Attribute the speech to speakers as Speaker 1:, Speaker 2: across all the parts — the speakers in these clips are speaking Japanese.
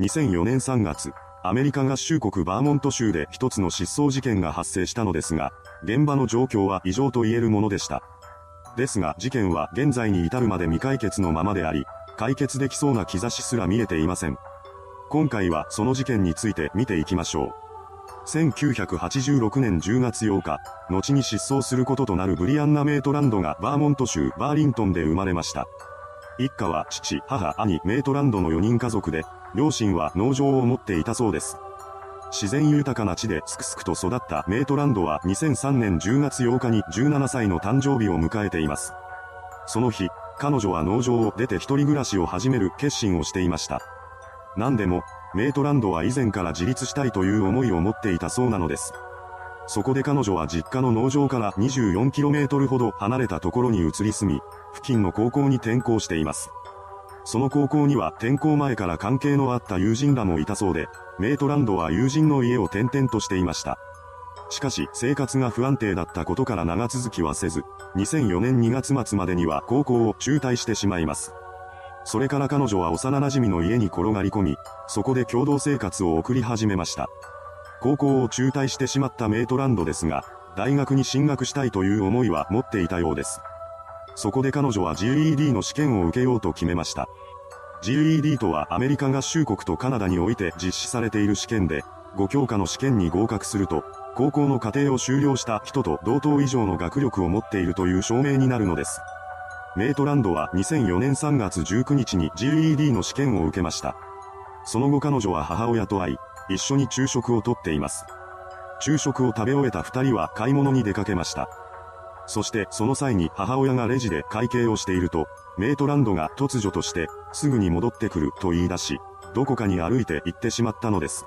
Speaker 1: 2004年3月、アメリカ合衆国バーモント州で一つの失踪事件が発生したのですが、現場の状況は異常と言えるものでした。ですが事件は現在に至るまで未解決のままであり、解決できそうな兆しすら見えていません。今回はその事件について見ていきましょう。1986年10月8日、後に失踪することとなるブリアンナ・メイトランドがバーモント州バーリントンで生まれました。一家は父、母、兄、メイトランドの4人家族で、両親は農場を持っていたそうです。自然豊かな地ですくすくと育ったメイトランドは2003年10月8日に17歳の誕生日を迎えています。その日、彼女は農場を出て一人暮らしを始める決心をしていました。何でも、メイトランドは以前から自立したいという思いを持っていたそうなのです。そこで彼女は実家の農場から 24km ほど離れたところに移り住み、付近の高校に転校しています。その高校には転校前から関係のあった友人らもいたそうで、メイトランドは友人の家を転々としていました。しかし生活が不安定だったことから長続きはせず、2004年2月末までには高校を中退してしまいます。それから彼女は幼馴染の家に転がり込み、そこで共同生活を送り始めました。高校を中退してしまったメイトランドですが、大学に進学したいという思いは持っていたようです。そこで彼女は GED の試験を受けようと決めました。GED とはアメリカ合衆国とカナダにおいて実施されている試験で、5教科の試験に合格すると、高校の課程を修了した人と同等以上の学力を持っているという証明になるのです。メイトランドは2004年3月19日に GED の試験を受けました。その後彼女は母親と会い、一緒に昼食をとっています。昼食を食べ終えた二人は買い物に出かけました。そしてその際に母親がレジで会計をしていると、メイトランドが突如として、すぐに戻ってくると言い出し、どこかに歩いて行ってしまったのです。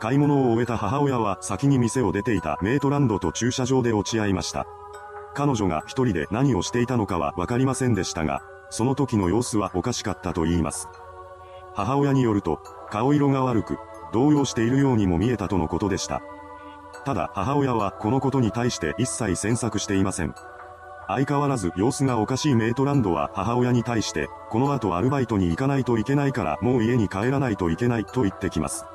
Speaker 1: 買い物を終えた母親は先に店を出ていたメイトランドと駐車場で落ち合いました。彼女が一人で何をしていたのかはわかりませんでしたが、その時の様子はおかしかったと言います。母親によると、顔色が悪く、動揺しているようにも見えたとのことでした。ただ母親はこのことに対して一切詮索していません。相変わらず様子がおかしいメイトランドは母親に対して、この後アルバイトに行かないといけないからもう家に帰らないといけないと言ってきます。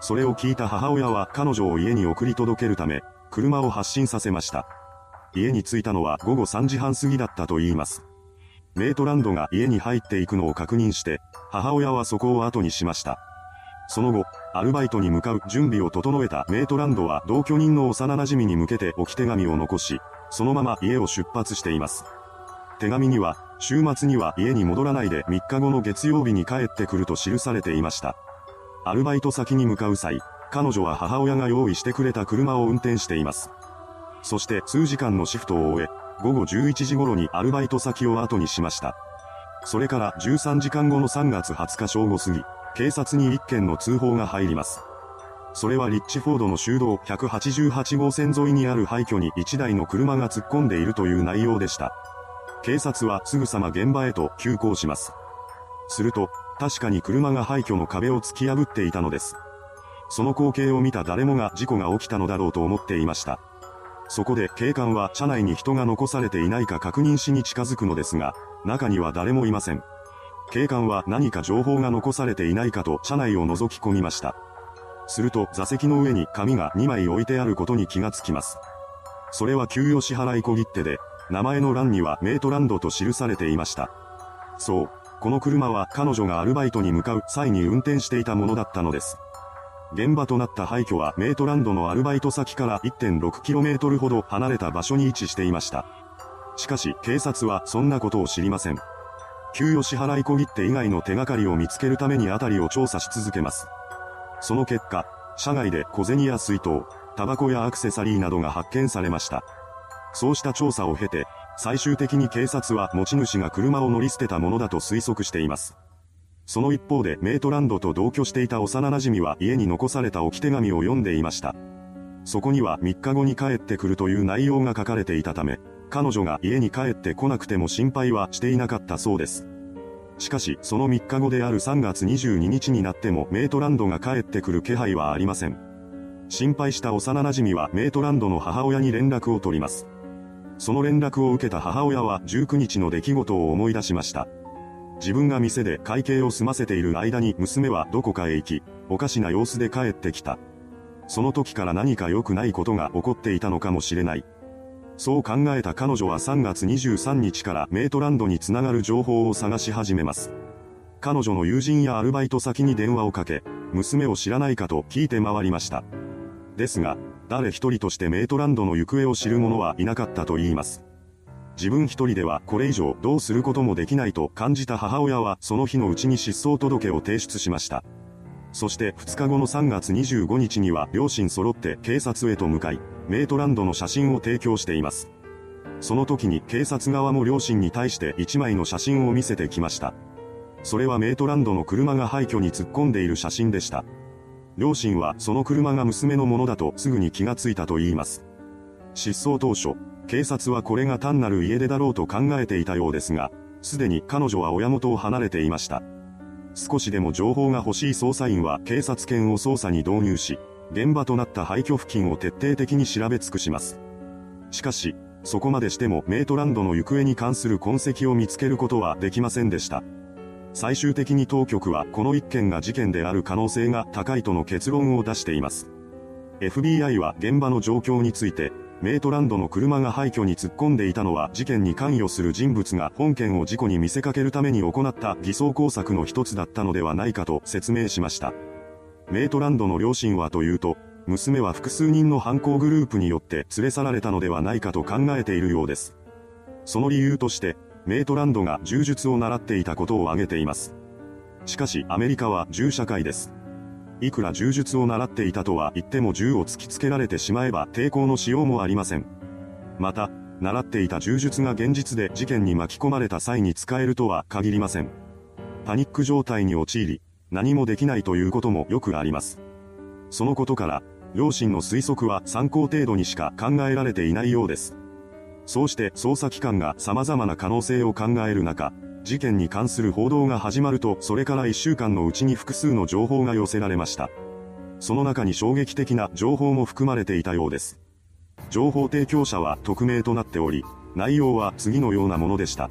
Speaker 1: それを聞いた母親は彼女を家に送り届けるため、車を発進させました。家に着いたのは午後3時半過ぎだったと言います。メイトランドが家に入っていくのを確認して、母親はそこを後にしました。その後、アルバイトに向かう準備を整えたメイトランドは同居人の幼馴染に向けて置き手紙を残し、そのまま家を出発しています。手紙には、週末には家に戻らないで3日後の月曜日に帰ってくると記されていました。アルバイト先に向かう際、彼女は母親が用意してくれた車を運転しています。そして数時間のシフトを終え、午後11時頃にアルバイト先を後にしました。それから13時間後の3月20日正午過ぎ、警察に1件の通報が入ります。それはリッチフォードの修道188号線沿いにある廃墟に1台の車が突っ込んでいるという内容でした。警察はすぐさま現場へと急行します。すると、確かに車が廃墟の壁を突き破っていたのです。その光景を見た誰もが事故が起きたのだろうと思っていました。そこで警官は車内に人が残されていないか確認しに近づくのですが、中には誰もいません。警官は何か情報が残されていないかと車内を覗き込みました。すると座席の上に紙が2枚置いてあることに気がつきます。それは給与支払い小切手で、名前の欄にはメイトランドと記されていました。そう、この車は彼女がアルバイトに向かう際に運転していたものだったのです。現場となった廃墟はメイトランドのアルバイト先から 1.6km ほど離れた場所に位置していました。しかし警察はそんなことを知りません。給与支払い小切手以外の手がかりを見つけるために辺りを調査し続けます。その結果、車外で小銭や水筒、タバコやアクセサリーなどが発見されました。そうした調査を経て、最終的に警察は持ち主が車を乗り捨てたものだと推測しています。その一方でメイトランドと同居していた幼馴染は家に残された置き手紙を読んでいました。そこには3日後に帰ってくるという内容が書かれていたため、彼女が家に帰ってこなくても心配はしていなかったそうです。しかし、その3日後である3月22日になってもメイトランドが帰ってくる気配はありません。心配した幼馴染はメイトランドの母親に連絡を取ります。その連絡を受けた母親は19日の出来事を思い出しました。自分が店で会計を済ませている間に娘はどこかへ行き、おかしな様子で帰ってきた。その時から何か良くないことが起こっていたのかもしれない。そう考えた彼女は3月23日からメイトランドにつながる情報を探し始めます。彼女の友人やアルバイト先に電話をかけ、娘を知らないかと聞いて回りました。ですが、誰一人としてメイトランドの行方を知る者はいなかったと言います。自分一人ではこれ以上どうすることもできないと感じた母親はその日のうちに失踪届を提出しました。そして2日後の3月25日には両親揃って警察へと向かい、メイトランドの写真を提供しています。その時に警察側も両親に対して1枚の写真を見せてきました。それはメイトランドの車が廃墟に突っ込んでいる写真でした。両親はその車が娘のものだとすぐに気がついたと言います。失踪当初、警察はこれが単なる家出だろうと考えていたようですが、すでに彼女は親元を離れていました。少しでも情報が欲しい捜査員は警察犬を捜査に導入し、現場となった廃墟付近を徹底的に調べ尽くします。しかし、そこまでしてもメイトランドの行方に関する痕跡を見つけることはできませんでした。最終的に当局はこの一件が事件である可能性が高いとの結論を出しています。FBI は現場の状況について、メイトランドの車が廃墟に突っ込んでいたのは事件に関与する人物が本件を事故に見せかけるために行った偽装工作の一つだったのではないかと説明しました。メイトランドの両親はというと、娘は複数人の犯行グループによって連れ去られたのではないかと考えているようです。その理由として、メイトランドが銃術を習っていたことを挙げています。しかしアメリカは銃社会です。いくら銃術を習っていたとは言っても銃を突きつけられてしまえば抵抗のしようもありません。また、習っていた銃術が現実で事件に巻き込まれた際に使えるとは限りません。パニック状態に陥り、何もできないということもよくあります。そのことから、両親の推測は参考程度にしか考えられていないようです。そうして捜査機関が様々な可能性を考える中、事件に関する報道が始まるとそれから1週間のうちに複数の情報が寄せられました。その中に衝撃的な情報も含まれていたようです。情報提供者は匿名となっており、内容は次のようなものでした。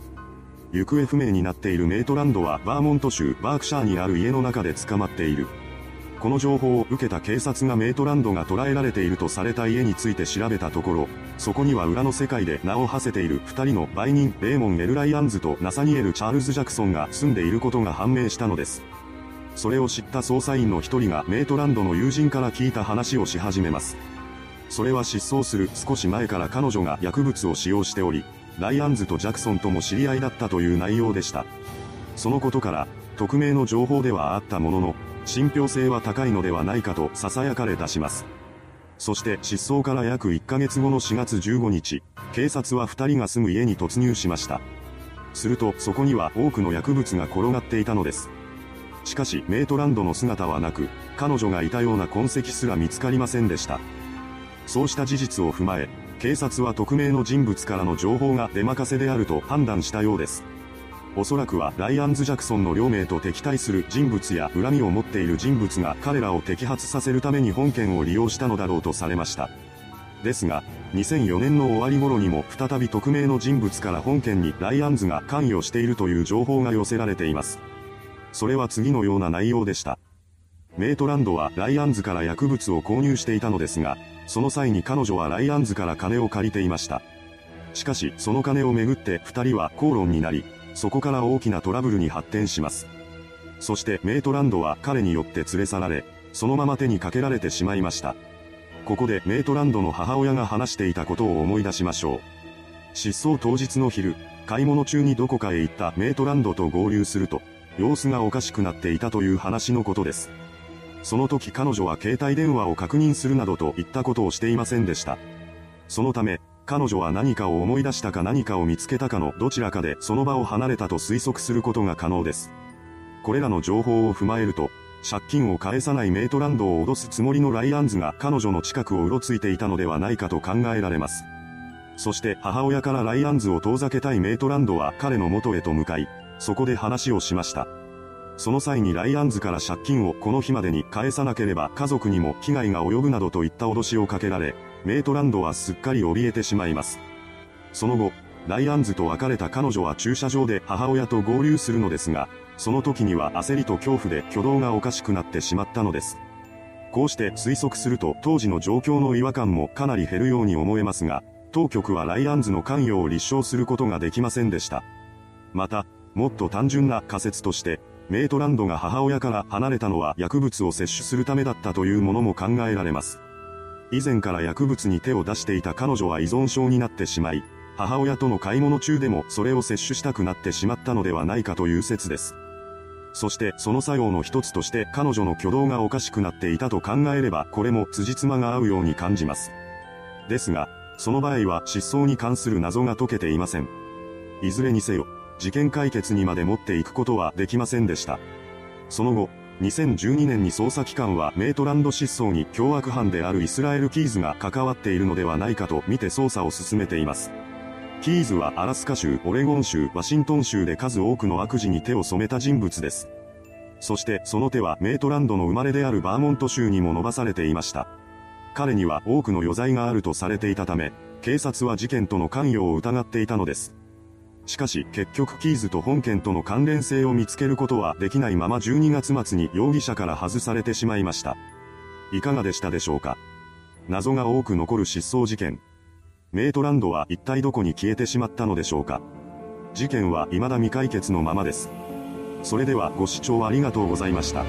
Speaker 1: 行方不明になっているメイトランドはバーモント州バークシャーにある家の中で捕まっている。この情報を受けた警察がメイトランドが捕らえられているとされた家について調べたところ、そこには裏の世界で名を馳せている二人の売人、レーモン・エル・ライアンズとナサニエル・チャールズ・ジャクソンが住んでいることが判明したのです。それを知った捜査員の一人がメイトランドの友人から聞いた話をし始めます。それは失踪する少し前から彼女が薬物を使用しており、ライアンズとジャクソンとも知り合いだったという内容でした。そのことから、匿名の情報ではあったものの、信憑性は高いのではないかと囁かれ出します。そして失踪から約1ヶ月後の4月15日、警察は2人が住む家に突入しました。するとそこには多くの薬物が転がっていたのです。しかしメイトランドの姿はなく、彼女がいたような痕跡すら見つかりませんでした。そうした事実を踏まえ、警察は匿名の人物からの情報が出任せであると判断したようです。おそらくはライアンズ・ジャクソンの両名と敵対する人物や恨みを持っている人物が彼らを摘発させるために本件を利用したのだろうとされました。ですが、2004年の終わり頃にも再び匿名の人物から本件にライアンズが関与しているという情報が寄せられています。それは次のような内容でした。メイトランドはライアンズから薬物を購入していたのですが、その際に彼女はライアンズから金を借りていました。しかし、その金をめぐって二人は口論になり、そこから大きなトラブルに発展します。そしてメイトランドは彼によって連れ去られ、そのまま手にかけられてしまいました。ここでメイトランドの母親が話していたことを思い出しましょう。失踪当日の昼、買い物中にどこかへ行ったメイトランドと合流すると、様子がおかしくなっていたという話のことです。その時彼女は携帯電話を確認するなどといったことをしていませんでした。そのため、彼女は何かを思い出したか何かを見つけたかのどちらかでその場を離れたと推測することが可能です。これらの情報を踏まえると、借金を返さないメイトランドを脅すつもりのライアンズが彼女の近くをうろついていたのではないかと考えられます。そして母親からライアンズを遠ざけたいメイトランドは彼の元へと向かい、そこで話をしました。その際にライアンズから借金をこの日までに返さなければ家族にも危害が及ぶなどといった脅しをかけられ、メイトランドはすっかり怯えてしまいます。その後、ライアンズと別れた彼女は駐車場で母親と合流するのですが、その時には焦りと恐怖で挙動がおかしくなってしまったのです。こうして推測すると当時の状況の違和感もかなり減るように思えますが、当局はライアンズの関与を立証することができませんでした。また、もっと単純な仮説として、メイトランドが母親から離れたのは薬物を摂取するためだったというものも考えられます。以前から薬物に手を出していた彼女は依存症になってしまい、母親との買い物中でもそれを摂取したくなってしまったのではないかという説です。そしてその作用の一つとして彼女の挙動がおかしくなっていたと考えればこれも辻褄が合うように感じます。ですが、その場合は失踪に関する謎が解けていません。いずれにせよ、事件解決にまで持っていくことはできませんでした。その後、2012年に捜査機関はメイトランド失踪に凶悪犯であるイスラエル・キーズが関わっているのではないかと見て捜査を進めています。キーズはアラスカ州、オレゴン州、ワシントン州で数多くの悪事に手を染めた人物です。そしてその手はメイトランドの生まれであるバーモント州にも伸ばされていました。彼には多くの余罪があるとされていたため、警察は事件との関与を疑っていたのです。しかし結局キーズと本件との関連性を見つけることはできないまま12月末に容疑者から外されてしまいました。いかがでしたでしょうか？謎が多く残る失踪事件。メイトランドは一体どこに消えてしまったのでしょうか？事件は未だ未解決のままです。それではご視聴ありがとうございました。